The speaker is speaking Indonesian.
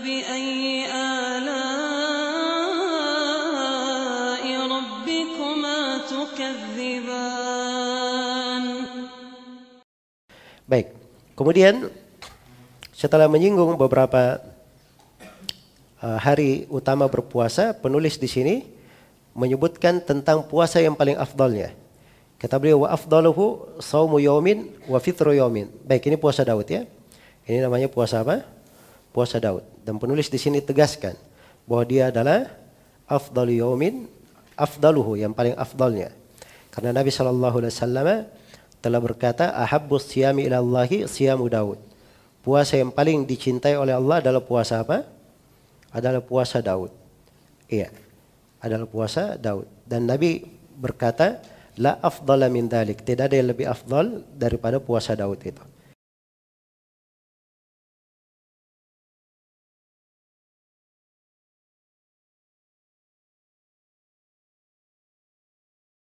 فبأي آلاء ربكما تكذبان Baik. Kemudian setelah menyinggung beberapa uh, hari utama berpuasa, penulis di sini menyebutkan tentang puasa yang paling afdalnya. Kata beliau wa afdaluhu saumu yaumin wa fitru yaumin. Baik, ini puasa Daud ya. Ini namanya puasa apa? Puasa Daud. Dan penulis di sini tegaskan bahwa dia adalah afdalu yaumin afdaluhu yang paling afdalnya. Karena Nabi sallallahu alaihi wasallam telah berkata ahabbus siyami ila Allahi siyamu Daud. Puasa yang paling dicintai oleh Allah adalah puasa apa? Adalah puasa Daud. Iya. Adalah puasa Daud. Dan Nabi berkata, la afdala min dalik. Tidak ada yang lebih afdal daripada puasa Daud itu.